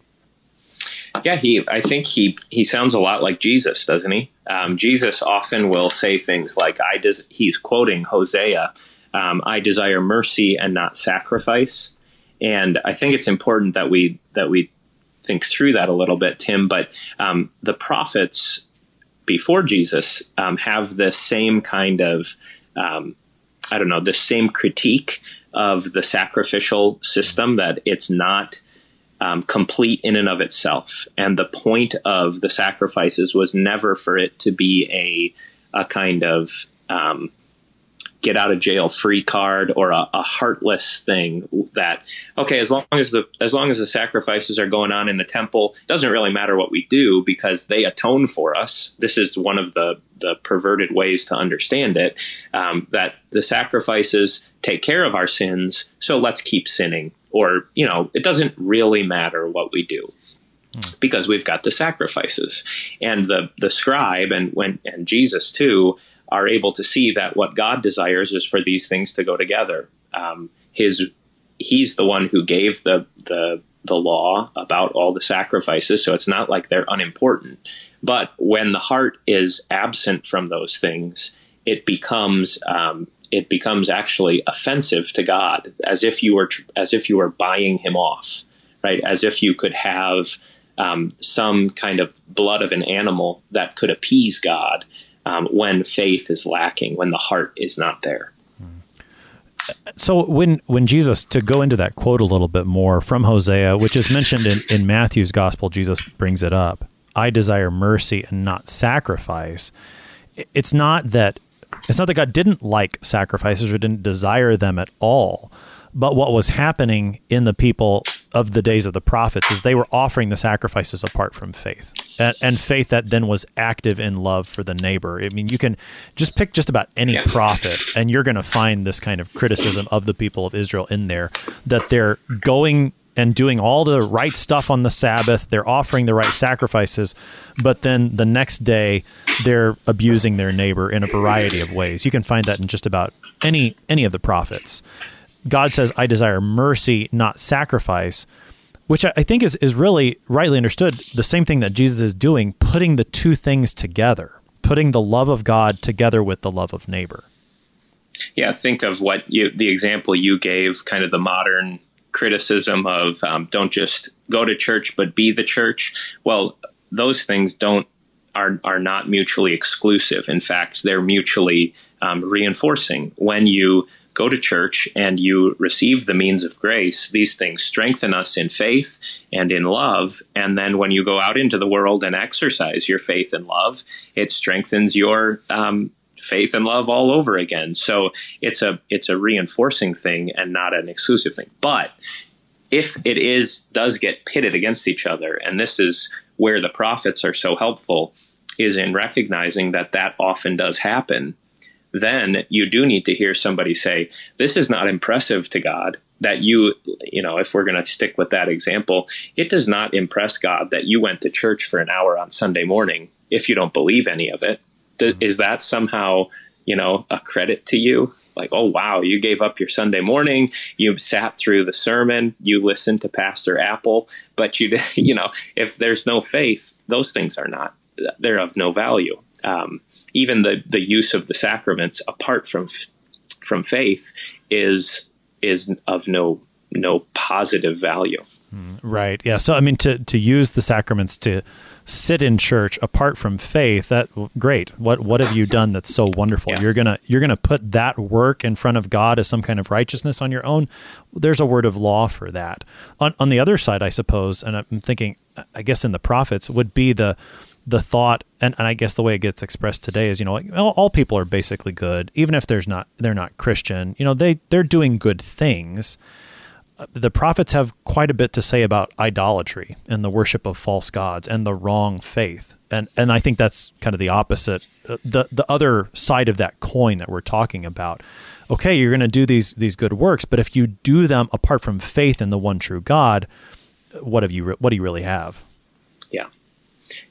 Yeah, he. I think he he sounds a lot like Jesus, doesn't he? Um, Jesus often will say things like, "I des-, He's quoting Hosea. Um, I desire mercy and not sacrifice. And I think it's important that we that we think through that a little bit, Tim. But um, the prophets before Jesus um, have the same kind of um, I don't know the same critique of the sacrificial system that it's not um, complete in and of itself. And the point of the sacrifices was never for it to be a, a kind of um, get out of jail free card or a, a, heartless thing that okay as long as the as long as the sacrifices are going on in the temple doesn't really matter what we do because they atone for us this is one of the the perverted ways to understand it um, that the sacrifices take care of our sins so let's keep sinning or you know it doesn't really matter what we do because we've got the sacrifices and the the scribe and when and Jesus too are able to see that what God desires is for these things to go together. Um, his he's the one who gave the the the law about all the sacrifices, so it's not like they're unimportant. But when the heart is absent from those things, it becomes um, it becomes actually offensive to God, as if you were as if you were buying him off, right? As if you could have um, some kind of blood of an animal that could appease God, um, when faith is lacking, when the heart is not there. So when when Jesus to go into that quote a little bit more from Hosea, which is mentioned in, in Matthew's gospel, Jesus brings it up. I desire mercy and not sacrifice. It's not that it's not that God didn't like sacrifices or didn't desire them at all. But what was happening in the people of the days of the prophets is they were offering the sacrifices apart from faith. And, and, faith that then was active in love for the neighbor. I mean, you can just pick just about any yeah. prophet, and you're going to find this kind of criticism of the people of Israel in there that they're going and doing all the right stuff on the Sabbath. They're offering the right sacrifices, but then the next day they're abusing their neighbor in a variety of ways. You can find that in just about any any of the prophets. God says, I desire mercy, not sacrifice, which I think is, is really rightly understood the same thing that Jesus is doing, putting the two things together, putting the love of God together with the love of neighbor. Yeah, think of what you, the example you gave, kind of the modern criticism of um, don't just go to church, but be the church. Well, those things don't are are not mutually exclusive. In fact, they're mutually um, reinforcing. When you go to church and you receive the means of grace, these things strengthen us in faith and in love. And then when you go out into the world and exercise your faith and love, it strengthens your um, faith and love all over again. So it's a it's a reinforcing thing and not an exclusive thing. But if it is does get pitted against each other, and this is where the prophets are so helpful, is in recognizing that that often does happen then you do need to hear somebody say, This is not impressive to God. That you, you know, if we're going to stick with that example, it does not impress God that you went to church for an hour on Sunday morning if you don't believe any of it. Mm-hmm. Is that somehow, you know, a credit to you? Like, oh, wow, you gave up your Sunday morning, you sat through the sermon, you listened to Pastor Appold, but you, you know, if there's no faith, those things are not, they're of no value um, even the the use of the sacraments apart from from faith is is of no no positive value. Right. Yeah. So I mean, to to use the sacraments to sit in church apart from faith that great what what have you done that's so wonderful yeah. you're gonna you're gonna put that work in front of god as some kind of righteousness on your own there's a word of law for that on, on the other side i suppose and i'm thinking i guess in the prophets would be the the thought and, and I guess the way it gets expressed today is you know like, all, all, people are basically good even if there's not they're not Christian you know they they're doing good things the prophets have quite a bit to say about idolatry and the worship of false gods and the wrong faith. And and I think that's kind of the opposite uh, the the other side of that coin that we're talking about. Okay you're going to do these these good works but if you do them apart from faith in the one true God what have you what do you really have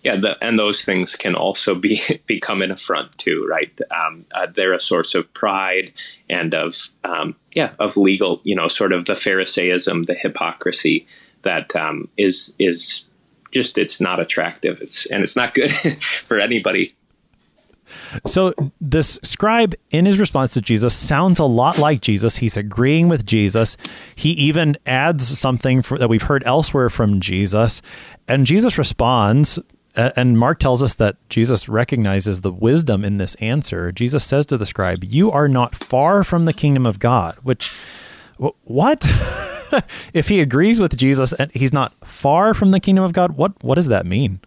yeah, the, and those things can also be become an affront too, right? Um, uh, they're a source of pride and of um, yeah of legal, you know, sort of the Pharisaism, the hypocrisy that um, is is just it's not attractive. It's and it's not good for anybody. So this scribe in his response to Jesus sounds a lot like Jesus. He's agreeing with Jesus. He even adds something for, that we've heard elsewhere from Jesus. And Jesus responds and Mark tells us that Jesus recognizes the wisdom in this answer. Jesus says to the scribe, "You are not far from the kingdom of God." Which what? if he agrees with Jesus and he's not far from the kingdom of God, what what does that mean?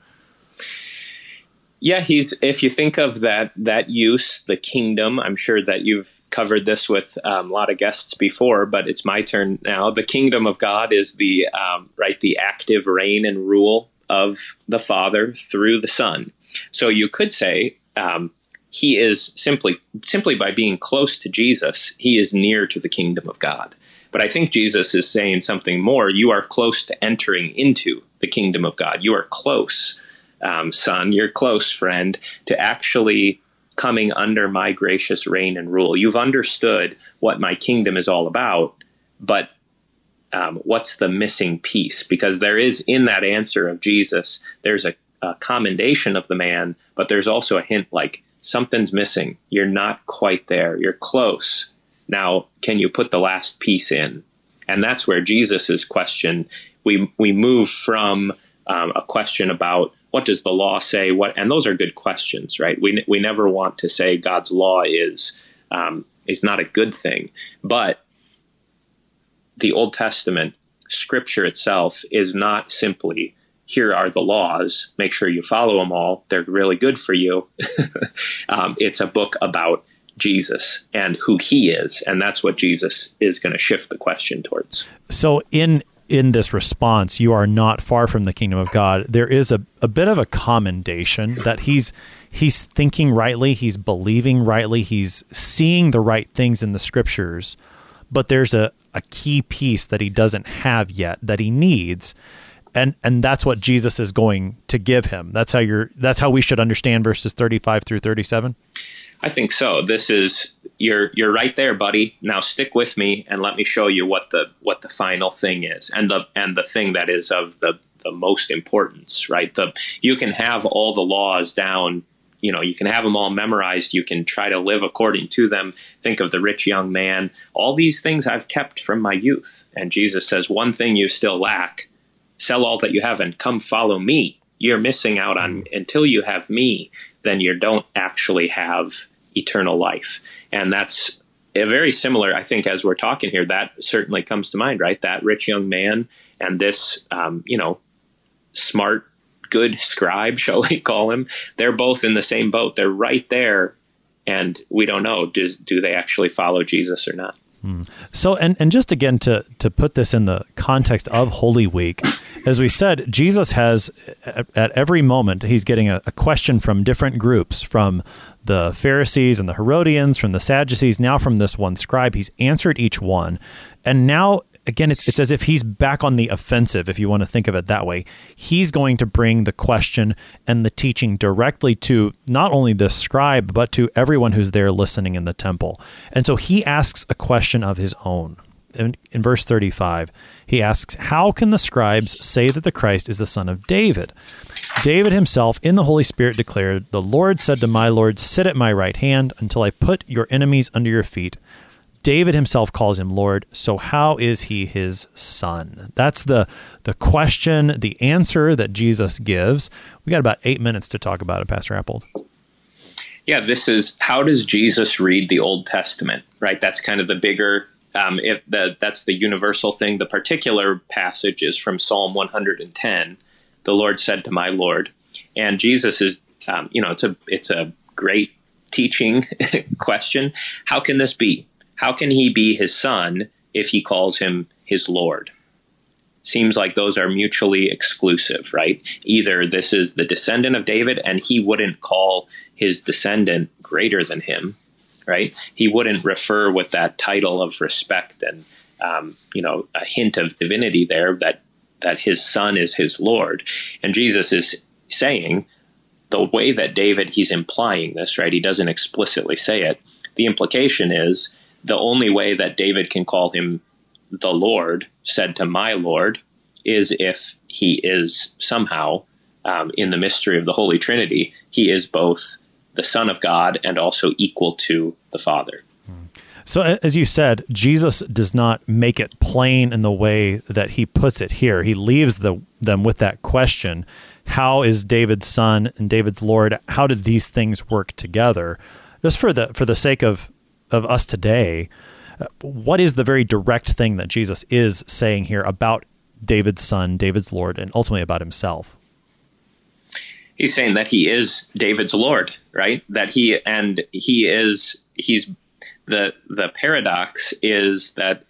Yeah, he's. If you think of that that use, the kingdom. I'm sure that you've covered this with um, a lot of guests before, but it's my turn now. The kingdom of God is the um, right, the active reign and rule of the Father through the Son. So you could say um, he is simply simply by being close to Jesus, he is near to the kingdom of God. But I think Jesus is saying something more. You are close to entering into the kingdom of God. You are close um, son, your close friend, to actually coming under my gracious reign and rule. You've understood what my kingdom is all about, but um, what's the missing piece? Because there is in that answer of Jesus, there's a, a commendation of the man, but there's also a hint like something's missing. You're not quite there. You're close. Now, can you put the last piece in? And that's where Jesus's question we we move from um, a question about what does the law say? What and those are good questions, right? We we never want to say God's law is um, is not a good thing, but the Old Testament Scripture itself is not simply here are the laws. Make sure you follow them all. They're really good for you. um, it's a book about Jesus and who he is. And that's what Jesus is going to shift the question towards. So, in in this response, you are not far from the kingdom of God. There is a, a bit of a commendation that he's he's thinking rightly, he's believing rightly, he's seeing the right things in the scriptures, but there's a, a key piece that he doesn't have yet that he needs and and that's what Jesus is going to give him. That's how you're that's how we should understand verses 35 through 37. I think so. This is you're you're right there, buddy. Now stick with me and let me show you what the what the final thing is, and the and the thing that is of the the most importance. Right. The you can have all the laws down. You know, you can have them all memorized. You can try to live according to them. Think of the rich young man. All these things I've kept from my youth. And Jesus says, one thing you still lack sell all that you have and come follow me. You're missing out on mm. until you have me, then you don't actually have eternal life. And that's very similar, I think, as we're talking here, that certainly comes to mind, right? That rich young man and this, um, you know, smart, good scribe, shall we call him? They're both in the same boat. They're right there. And we don't know, do, do they actually follow Jesus or not? So, and, and just again to, to put this in the context of Holy Week, as we said, Jesus has at, at every moment, he's getting a, a, question from different groups from the Pharisees and the Herodians, from the Sadducees, now from this one scribe. He's answered each one. And now again, it's it's as if he's back on the offensive, if you want to think of it that way. He's going to bring the question and the teaching directly to not only the scribe, but to everyone who's there listening in the temple. And so he asks a question of his own. In, in verse 35, he asks, How can the scribes say that the Christ is the son of David? David himself in the Holy Spirit declared, The Lord said to my Lord, Sit at my right hand until I put your enemies under your feet. David himself calls him Lord. So how is he his son? That's the the question, the answer that Jesus gives. We got about eight minutes to talk about it, Pastor Appold. Yeah, this is how does Jesus read the Old Testament? Right, that's kind of the bigger. Um, if the, that's the universal thing. The particular passage is from Psalm 110. The Lord said to my Lord, and Jesus is, um, you know, it's a it's a great teaching question. How can this be? How can he be his son if he calls him his Lord? Seems like those are mutually exclusive, right? Either this is the descendant of David and he wouldn't call his descendant greater than him, right? He wouldn't refer with that title of respect and, um, you know, a hint of divinity there that, that his son is his Lord. And Jesus is saying, the way that David, he's implying this, right? He doesn't explicitly say it. The implication is the only way that David can call him the Lord, said to my Lord, is if he is somehow um, in the mystery of the Holy Trinity, he is both the Son of God and also equal to the Father. So, as you said, Jesus does not make it plain in the way that he puts it here. He leaves the, them with that question How is David's son and David's Lord? How did these things work together? Just for the, for the sake of of us today, what is the very direct thing that Jesus is saying here about David's son, David's Lord, and ultimately about himself? He's saying that he is David's Lord, right? That he and he is he's the the paradox is that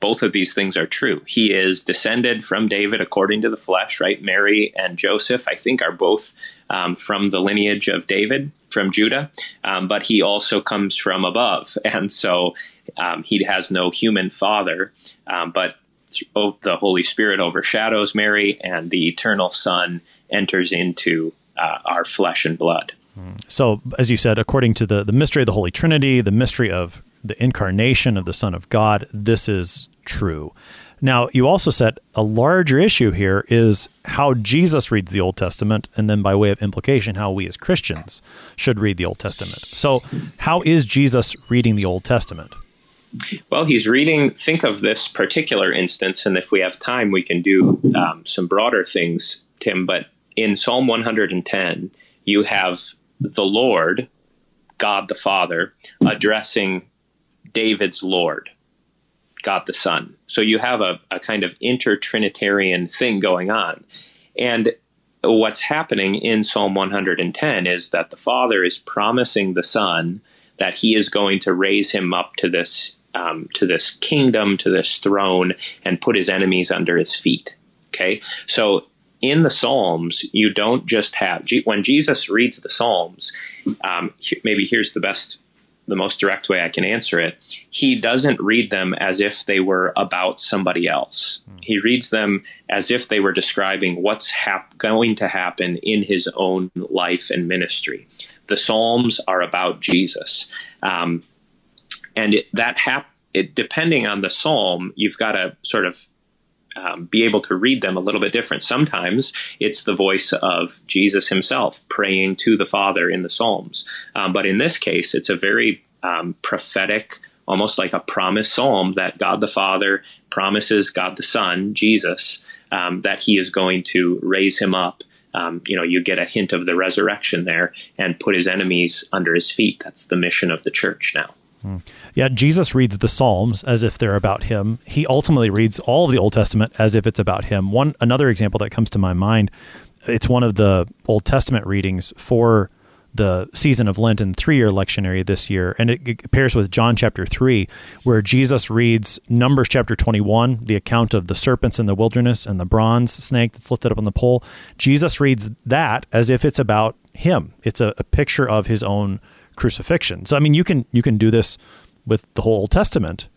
both of these things are true. He is descended from David according to the flesh, right? Mary and Joseph, I think, are both um, from the lineage of David, from Judah, um, but he also comes from above. And so um, he has no human father, um, but the Holy Spirit overshadows Mary, and the eternal Son enters into uh, our flesh and blood. So, as you said, according to the, the mystery of the Holy Trinity, the mystery of the incarnation of the Son of God, this is true. Now, you also said a larger issue here is how Jesus reads the Old Testament, and then by way of implication, how we as Christians should read the Old Testament. So, how is Jesus reading the Old Testament? Well, he's reading, think of this particular instance, and if we have time, we can do um, some broader things, Tim, but in Psalm 110, you have the Lord, God the Father, addressing David's Lord, God the Son. So you have a, a kind of inter-Trinitarian thing going on. And what's happening in Psalm 110 is that the Father is promising the Son that he is going to raise him up to this um, to this kingdom, to this throne, and put his enemies under his feet. Okay, so in the Psalms, you don't just have when Jesus reads the Psalms. Um, maybe here's the best, the most direct way I can answer it. He doesn't read them as if they were about somebody else. Mm. He reads them as if they were describing what's hap- going to happen in his own life and ministry the Psalms are about Jesus. Um, and it, that hap- it, depending on the psalm, you've got to sort of um, be able to read them a little bit different. Sometimes it's the voice of Jesus himself praying to the Father in the Psalms. Um, but in this case, it's a very um, prophetic, almost like a promise psalm that God the Father promises God the Son, Jesus, um, that he is going to raise him up um, you know, you get a hint of the resurrection there and put his enemies under his feet. That's the mission of the church now. Yeah, Jesus reads the Psalms as if they're about him. He ultimately reads all of the Old Testament as if it's about him. One another example that comes to my mind, it's one of the Old Testament readings for the season of Lent and three year lectionary this year. And it, it, pairs with John chapter 3, where Jesus reads Numbers chapter 21, the account of the serpents in the wilderness and the bronze snake that's lifted up on the pole. Jesus reads that as if it's about him. It's a, a picture of his own crucifixion. So I mean you can you can do this with the whole Old Testament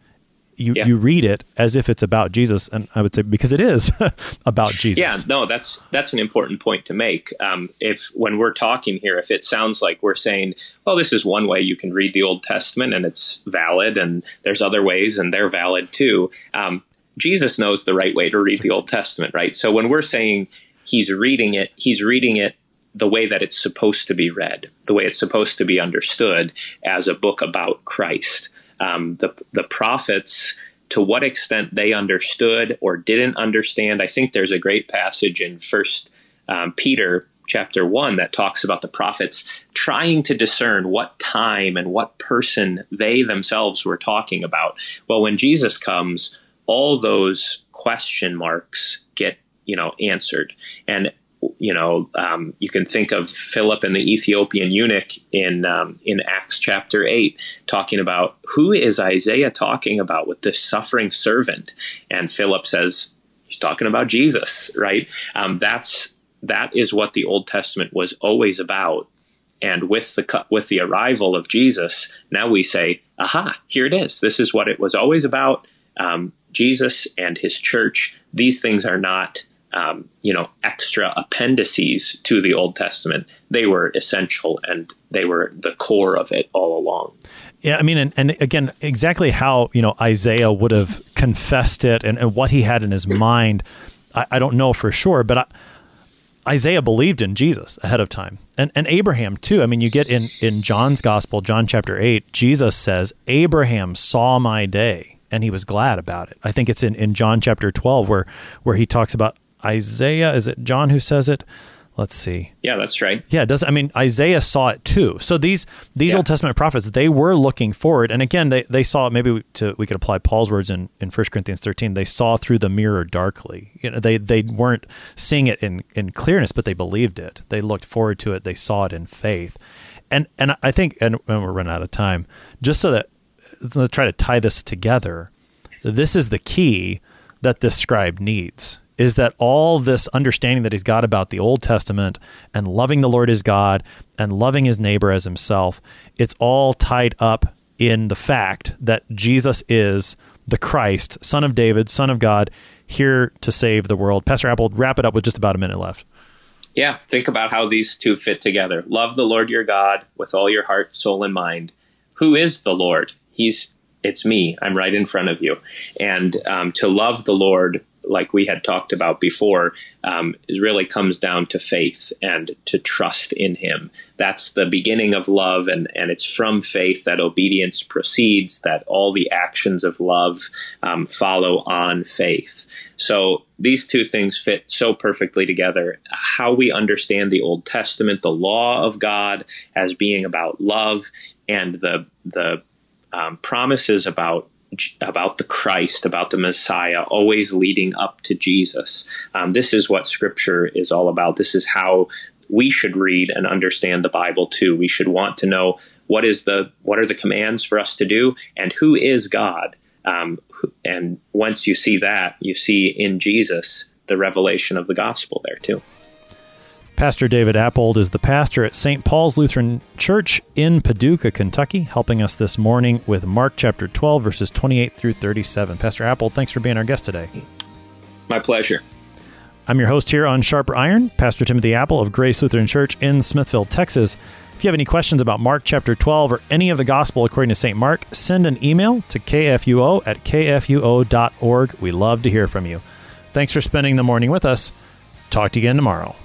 you yeah. you read it as if it's about Jesus, and I would say because it is about Jesus. Yeah, no, that's that's an important point to make. Um, if when we're talking here, if it sounds like we're saying, well, this is one way you can read the Old Testament and it's valid, and there's other ways and they're valid too. Um, Jesus knows the right way to read the Old Testament, right? So when we're saying he's reading it, he's reading it the way that it's supposed to be read, the way it's supposed to be understood as a book about Christ um, the the prophets to what extent they understood or didn't understand. I think there's a great passage in First um, Peter chapter one that talks about the prophets trying to discern what time and what person they themselves were talking about. Well, when Jesus comes, all those question marks get you know answered and you know, um, you can think of Philip and the Ethiopian eunuch in um, in Acts chapter eight, talking about who is Isaiah talking about with this suffering servant, and Philip says he's talking about Jesus, right? Um, that's that is what the Old Testament was always about, and with the with the arrival of Jesus, now we say, aha, here it is. This is what it was always about. Um, Jesus and his church. These things are not um, you know, extra appendices to the Old Testament. They were essential and they were the core of it all along. Yeah, I mean, and, and again, exactly how you know Isaiah would have confessed it and, and what he had in his mind, I, I don't know for sure, but I, Isaiah believed in Jesus ahead of time, and and Abraham too. I mean, you get in in John's Gospel, John chapter eight, Jesus says, "Abraham saw my day." And he was glad about it. I think it's in, in John chapter 12 where where he talks about Isaiah. Is it John who says it? Let's see. Yeah, that's right. Yeah, does I mean Isaiah saw it too. So these these yeah. Old Testament prophets they were looking forward, and again they, they saw maybe we, to we could apply Paul's words in in First Corinthians thirteen. They saw through the mirror darkly. You know they they weren't seeing it in in clearness, but they believed it. They looked forward to it. They saw it in faith, and and I think and, and we're running out of time. Just so that let's try to tie this together. This is the key that this scribe needs is that all this understanding that he's got about the Old Testament and loving the Lord as God and loving his neighbor as himself, it's all tied up in the fact that Jesus is the Christ, Son of David, Son of God, here to save the world. Pastor Appold, wrap it up with just about a minute left. Yeah, think about how these two fit together. Love the Lord your God with all your heart, soul, and mind. Who is the Lord? He's it's me. I'm right in front of you. And um, to love the Lord like we had talked about before, um, really comes down to faith and to trust in Him. That's the beginning of love, and, and it's from faith that obedience proceeds, that all the actions of love um, follow on faith. So these two things fit so perfectly together. How we understand the Old Testament, the law of God, as being about love, and the the um, promises about about the Christ, about the Messiah, always leading up to Jesus. Um, this is what Scripture is all about. This is how we should read and understand the Bible too. We should want to know what is the what are the commands for us to do, and who is God. Um, and once you see that, you see in Jesus the revelation of the gospel there too. Pastor David Appold is the pastor at St. Paul's Lutheran Church in Paducah, Kentucky, helping us this morning with Mark chapter 12, verses 28 through 37. Pastor Appold, thanks for being our guest today. My pleasure. I'm your host here on Sharper Iron, Pastor Timothy Appel of Grace Lutheran Church in Smithville, Texas. If you have any questions about Mark chapter 12 or any of the gospel according to St. Mark, send an email to kfuo at kfuo.org. We love to hear from you. Thanks for spending the morning with us. Talk to you again tomorrow.